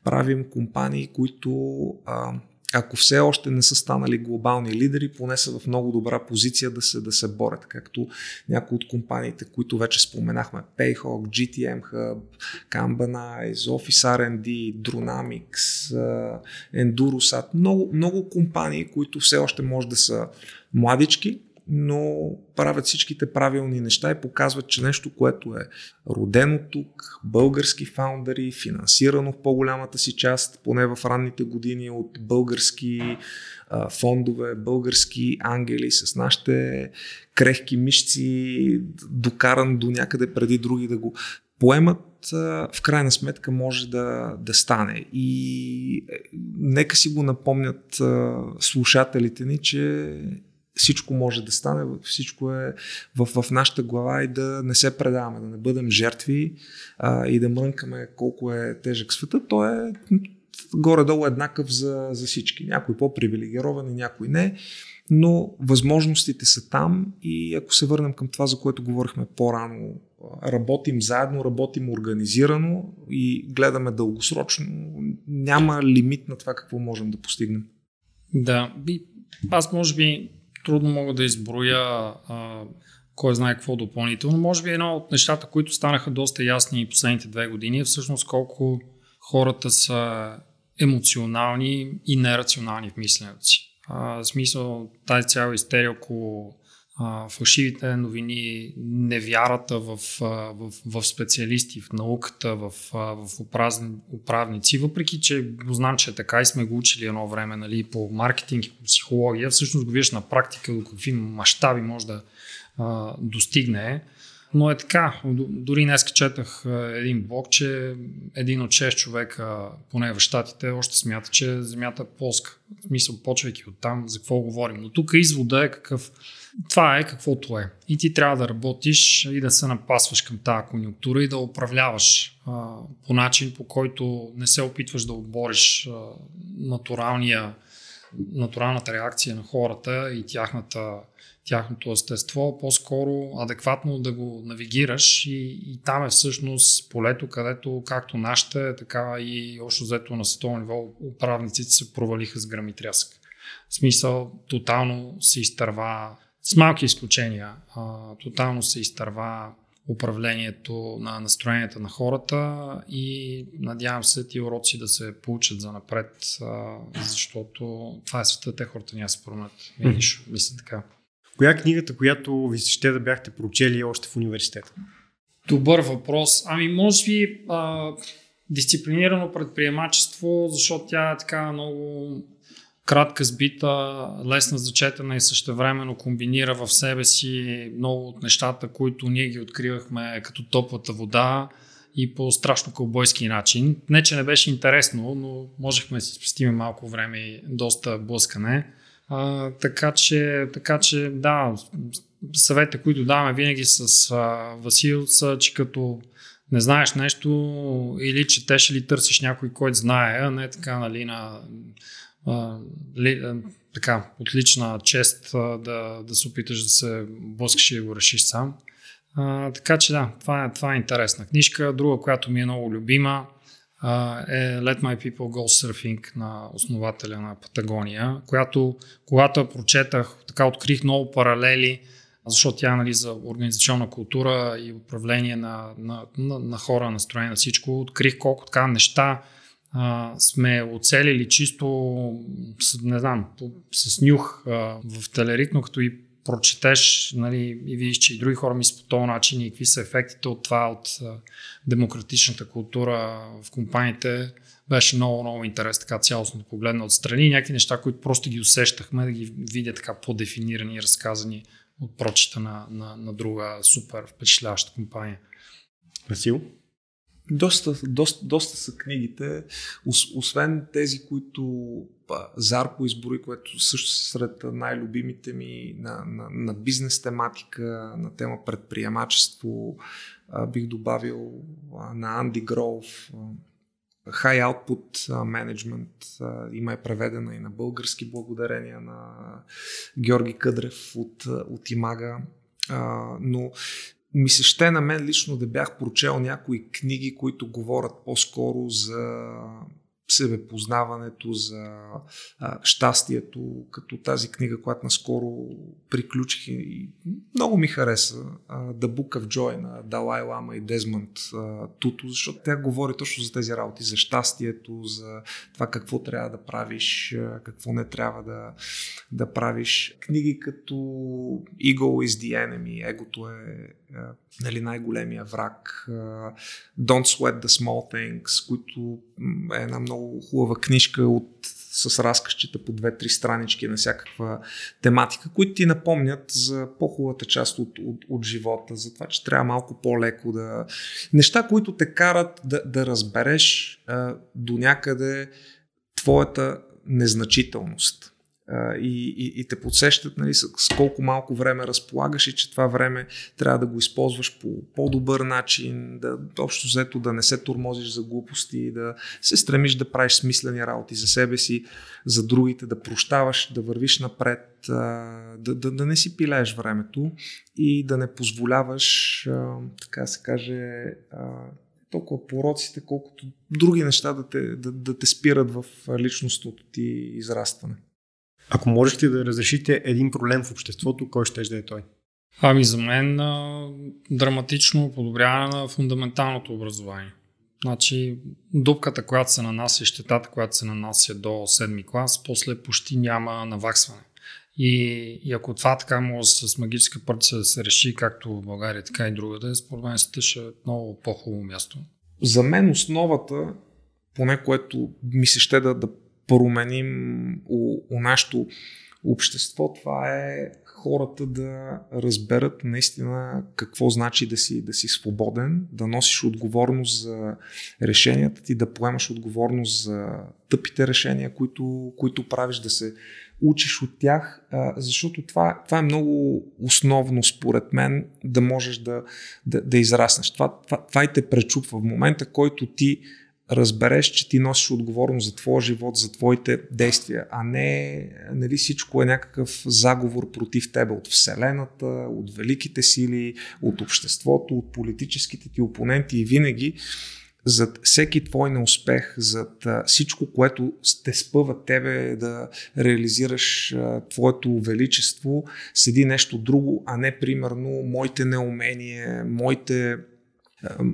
правим компании, които а, ако все още не са станали глобални лидери, поне са в много добра позиция да се, да се борят, както някои от компаниите, които вече споменахме, Payhawk, GTM Hub, Kambanize, Office R&D, Dronamics, Endurosat, много, много компании, които все още може да са младички, но правят всичките правилни неща и показват, че нещо, което е родено тук, български фаундъри, финансирано в по-голямата си част, поне в ранните години от български а, фондове, български ангели с нашите крехки мишци, докаран до някъде преди други да го поемат, в крайна сметка може да, да стане. И е, нека си го напомнят слушателите ни, че всичко може да стане, всичко е в, в нашата глава и да не се предаваме, да не бъдем жертви а, и да мрънкаме колко е тежък света. То е горе-долу еднакъв за, за всички. Някой по-привилегирован и някой не, но възможностите са там и ако се върнем към това, за което говорихме по-рано, работим заедно, работим организирано и гледаме дългосрочно, няма лимит на това какво можем да постигнем. Да, аз може би трудно мога да изброя а, кой знае какво допълнително. Може би едно от нещата, които станаха доста ясни последните две години е всъщност колко хората са емоционални и нерационални в мисленето си. А, в смисъл тази цяла истерия около а, фалшивите новини, невярата в, в, в специалисти, в науката, в, в управници, въпреки че знам, че е така и сме го учили едно време нали, по маркетинг и по психология, всъщност го виждаш на практика до какви мащаби може да а, достигне. Но е така. Дори днес четах един блог, че един от 6 човека, поне в Штатите, още смята, че земята е полска. В смисъл, почвайки от там, за какво говорим. Но тук извода е какъв. Това е каквото е. И ти трябва да работиш и да се напасваш към тази конюнктура и да управляваш а, по начин, по който не се опитваш да отбориш а, натуралния, натуралната реакция на хората и тяхната тяхното естество, по-скоро адекватно да го навигираш и, и там е всъщност полето, където както нашите, така и още взето на световно ниво управниците се провалиха с гръм и трясък. В смисъл, тотално се изтърва, с малки изключения, а, тотално се изтърва управлението на настроенията на хората и надявам се ти уроци да се получат за напред, защото това е света, те хората няма се променят. Mm-hmm. Мисля така. Коя е книгата, която ви ще да бяхте прочели още в университета? Добър въпрос. Ами, може би а, дисциплинирано предприемачество, защото тя е така много кратка сбита, лесна за четене и същевременно комбинира в себе си много от нещата, които ние ги откривахме като топлата вода и по страшно кълбойски начин. Не, че не беше интересно, но можехме да си спестим малко време и доста блъскане. А, така, че, така че, да, съветите, които даваме винаги с а, Васил са, че като не знаеш нещо или четеш или търсиш някой, който знае, а не така, нали, на а, ли, а, така, отлична чест а, да, да се опиташ да се блъскаш и да го решиш сам. А, така че да, това е, това е интересна книжка. Друга, която ми е много любима, е Let My People Go Surfing на основателя на Патагония, която когато я прочетах, така открих много паралели, защото тя нали, за организационна култура и управление на, на, на, на хора, настроение на всичко, открих колко така неща сме оцелили чисто, не знам, с нюх в телерит, но като и прочетеш нали, и видиш, че и други хора мислят по този начин и какви са ефектите от това, от демократичната култура в компаниите, беше много, много интересно така цялостно да погледна отстрани. Някакви неща, които просто ги усещахме, да ги видя така по-дефинирани и разказани от прочета на, на, на друга супер впечатляваща компания. Васил? Доста, доста, доста са книгите, освен тези, които Зарко избори, което също са сред най-любимите ми на, на, на бизнес тематика, на тема предприемачество, бих добавил на Анди Гроув, High Output Management има е преведена и на български благодарение на Георги Къдрев от, от Имага. но ми се ще на мен лично да бях прочел някои книги, които говорят по-скоро за себепознаването, за а, щастието, като тази книга, която наскоро приключих и много ми хареса, а, The Book of Joy на Далай Лама и Дезмонд Туто, защото тя говори точно за тези работи, за щастието, за това какво трябва да правиш, какво не трябва да, да правиш. Книги като Ego is the Enemy, егото е нали, най-големия враг. Don't Sweat the Small Things, които е една много хубава книжка от, с разкащите по две-три странички на всякаква тематика, които ти напомнят за по-хубавата част от, от, от живота, за това, че трябва малко по-леко да... Неща, които те карат да, да разбереш а, до някъде твоята незначителност и, и, и те подсещат нали, с, колко малко време разполагаш и че това време трябва да го използваш по по-добър начин, да общо взето да не се турмозиш за глупости, да се стремиш да правиш смислени работи за себе си, за другите, да прощаваш, да вървиш напред, да, да, да не си пилееш времето и да не позволяваш, така се каже, толкова пороците, колкото други неща да те, да, да те спират в личностното ти израстване. Ако можете да разрешите един проблем в обществото, кой ще да е той? Ами за мен а, драматично подобряване на фундаменталното образование. Значи дупката, която се нанася и щетата, която се нанася до 7 клас, после почти няма наваксване. И, и ако това така може с магическа пърца да се реши, както в България, така и другаде, според мен ще е много по-хубаво място. За мен основата, поне което ми се ще да, да променим у, у нашето общество, това е хората да разберат наистина какво значи да си, да си свободен, да носиш отговорност за решенията ти, да поемаш отговорност за тъпите решения, които, които правиш, да се учиш от тях, защото това, това е много основно според мен да можеш да, да, да израснеш. Това, това, това и те пречупва в момента, който ти разбереш, че ти носиш отговорност за твоя живот, за твоите действия, а не нали, всичко е някакъв заговор против тебе от Вселената, от великите сили, от обществото, от политическите ти опоненти и винаги зад всеки твой неуспех, зад всичко, което те спъва тебе да реализираш твоето величество, седи нещо друго, а не примерно моите неумения, моите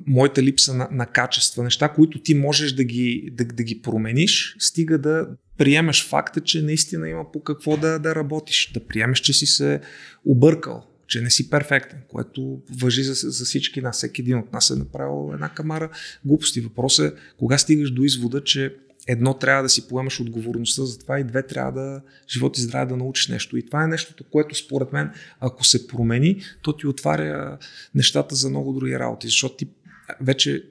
моята липса на, на качества, неща, които ти можеш да ги, да, да ги промениш, стига да приемеш факта, че наистина има по какво да, да работиш, да приемеш, че си се объркал, че не си перфектен, което въжи за, за всички нас. Всеки един от нас е направил една камара глупости. Въпросът е кога стигаш до извода, че едно трябва да си поемаш отговорността за това и две трябва да живот и здраве да научиш нещо. И това е нещото, което според мен, ако се промени, то ти отваря нещата за много други работи, защото ти вече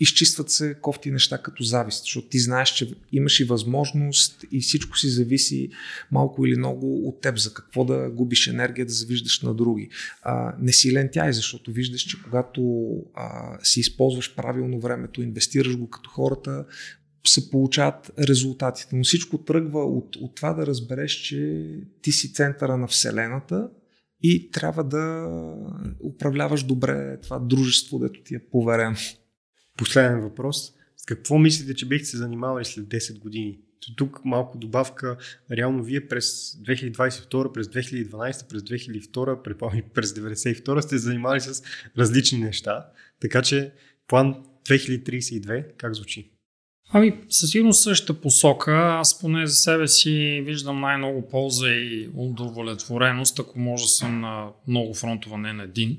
изчистват се кофти неща като завист, защото ти знаеш, че имаш и възможност и всичко си зависи малко или много от теб, за какво да губиш енергия, да завиждаш на други. А, не си лентяй, защото виждаш, че когато а, си използваш правилно времето, инвестираш го като хората, се получават резултатите. Но всичко тръгва от, от това да разбереш, че ти си центъра на Вселената и трябва да управляваш добре това дружество, дето ти е поверено. Последен въпрос. С какво мислите, че бихте се занимавали след 10 години? Тук малко добавка. Реално вие през 2022, през 2012, през 2002, предполагам през 1992 сте занимавали с различни неща. Така че план 2032 как звучи? Ами, със сигурност същата посока. Аз поне за себе си виждам най-много полза и удовлетвореност, ако може да съм на много фронтова, не на един.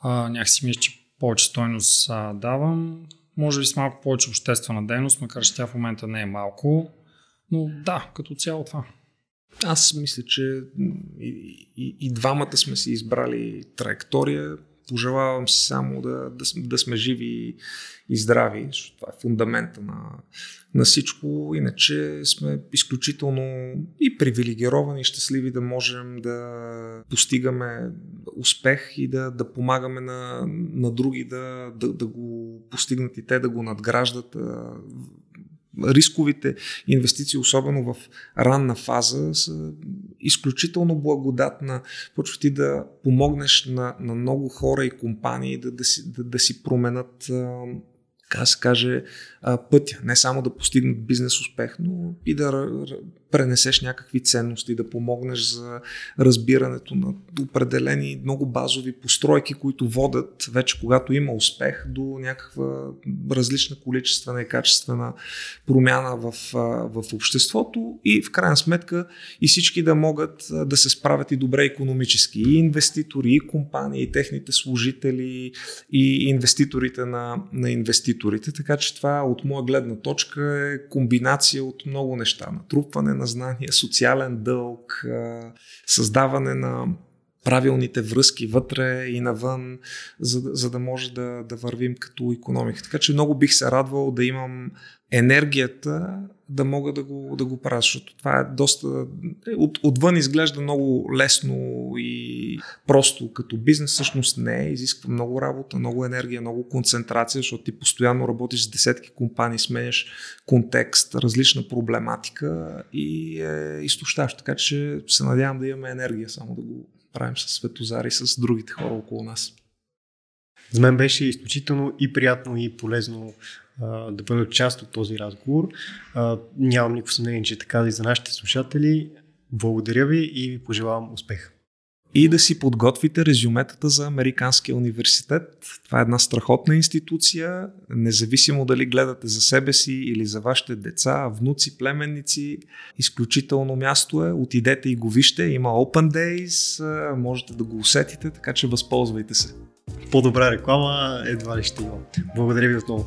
А, някакси мисля, че повече стойност а, давам. Може би с малко повече обществена дейност, макар че тя в момента не е малко. Но да, като цяло това. Аз мисля, че и, и, и двамата сме си избрали траектория. Пожелавам си само да, да, да сме живи и здрави, защото това е фундамента на, на всичко. Иначе сме изключително и привилегировани и щастливи да можем да постигаме успех и да, да помагаме на, на други да, да, да го постигнат и те да го надграждат рисковите инвестиции, особено в ранна фаза, са изключително благодатна. Почва ти да помогнеш на, на много хора и компании да, да, си, да, да си променят така се каже, пътя. Не само да постигнат бизнес успех, но и да пренесеш някакви ценности, да помогнеш за разбирането на определени много базови постройки, които водят вече когато има успех до някаква различна количествена и качествена промяна в, в обществото и в крайна сметка и всички да могат да се справят и добре економически. И инвеститори, и компании, и техните служители, и инвеститорите на, на инвеститорите. Така че това от моя гледна точка е комбинация от много неща. Натрупване на знания, социален дълг, създаване на правилните връзки вътре и навън, за, за да може да, да вървим като економика. Така че много бих се радвал да имам енергията да мога да го, да го правя, защото това е доста... От, отвън изглежда много лесно и просто като бизнес, всъщност не е. Изисква много работа, много енергия, много концентрация, защото ти постоянно работиш с десетки компании, сменяш контекст, различна проблематика и е изтощаваш. Така че се надявам да имаме енергия само да го правим с Светозари, с другите хора около нас. За мен беше изключително и приятно и полезно да бъда част от този разговор. Нямам никакво съмнение, че така и за нашите слушатели. Благодаря ви и ви пожелавам успех. и да си подготвите резюметата за Американския университет. Това е една страхотна институция, независимо дали гледате за себе си или за вашите деца, внуци, племенници. Изключително място е. Отидете и го вижте. Има Open Days, можете да го усетите, така че възползвайте се. По-добра реклама едва ли ще има. Благодаря ви отново.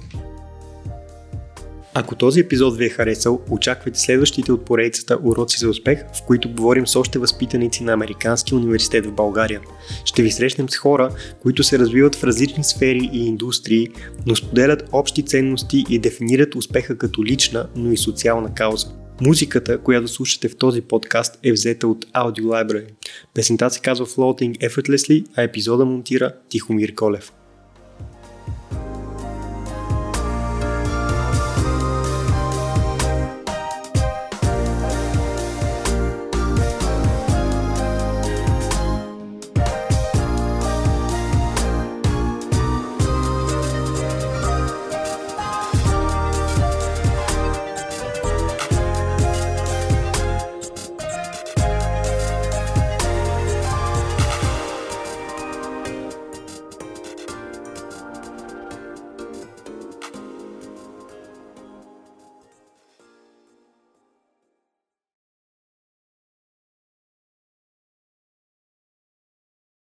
Ако този епизод ви е харесал, очаквайте следващите от поредицата Уроци за успех, в които говорим с още възпитаници на Американския университет в България. Ще ви срещнем с хора, които се развиват в различни сфери и индустрии, но споделят общи ценности и дефинират успеха като лична, но и социална кауза. Музиката, която слушате в този подкаст е взета от Audio Library. Песента се казва Floating Effortlessly, а епизода монтира Тихомир Колев.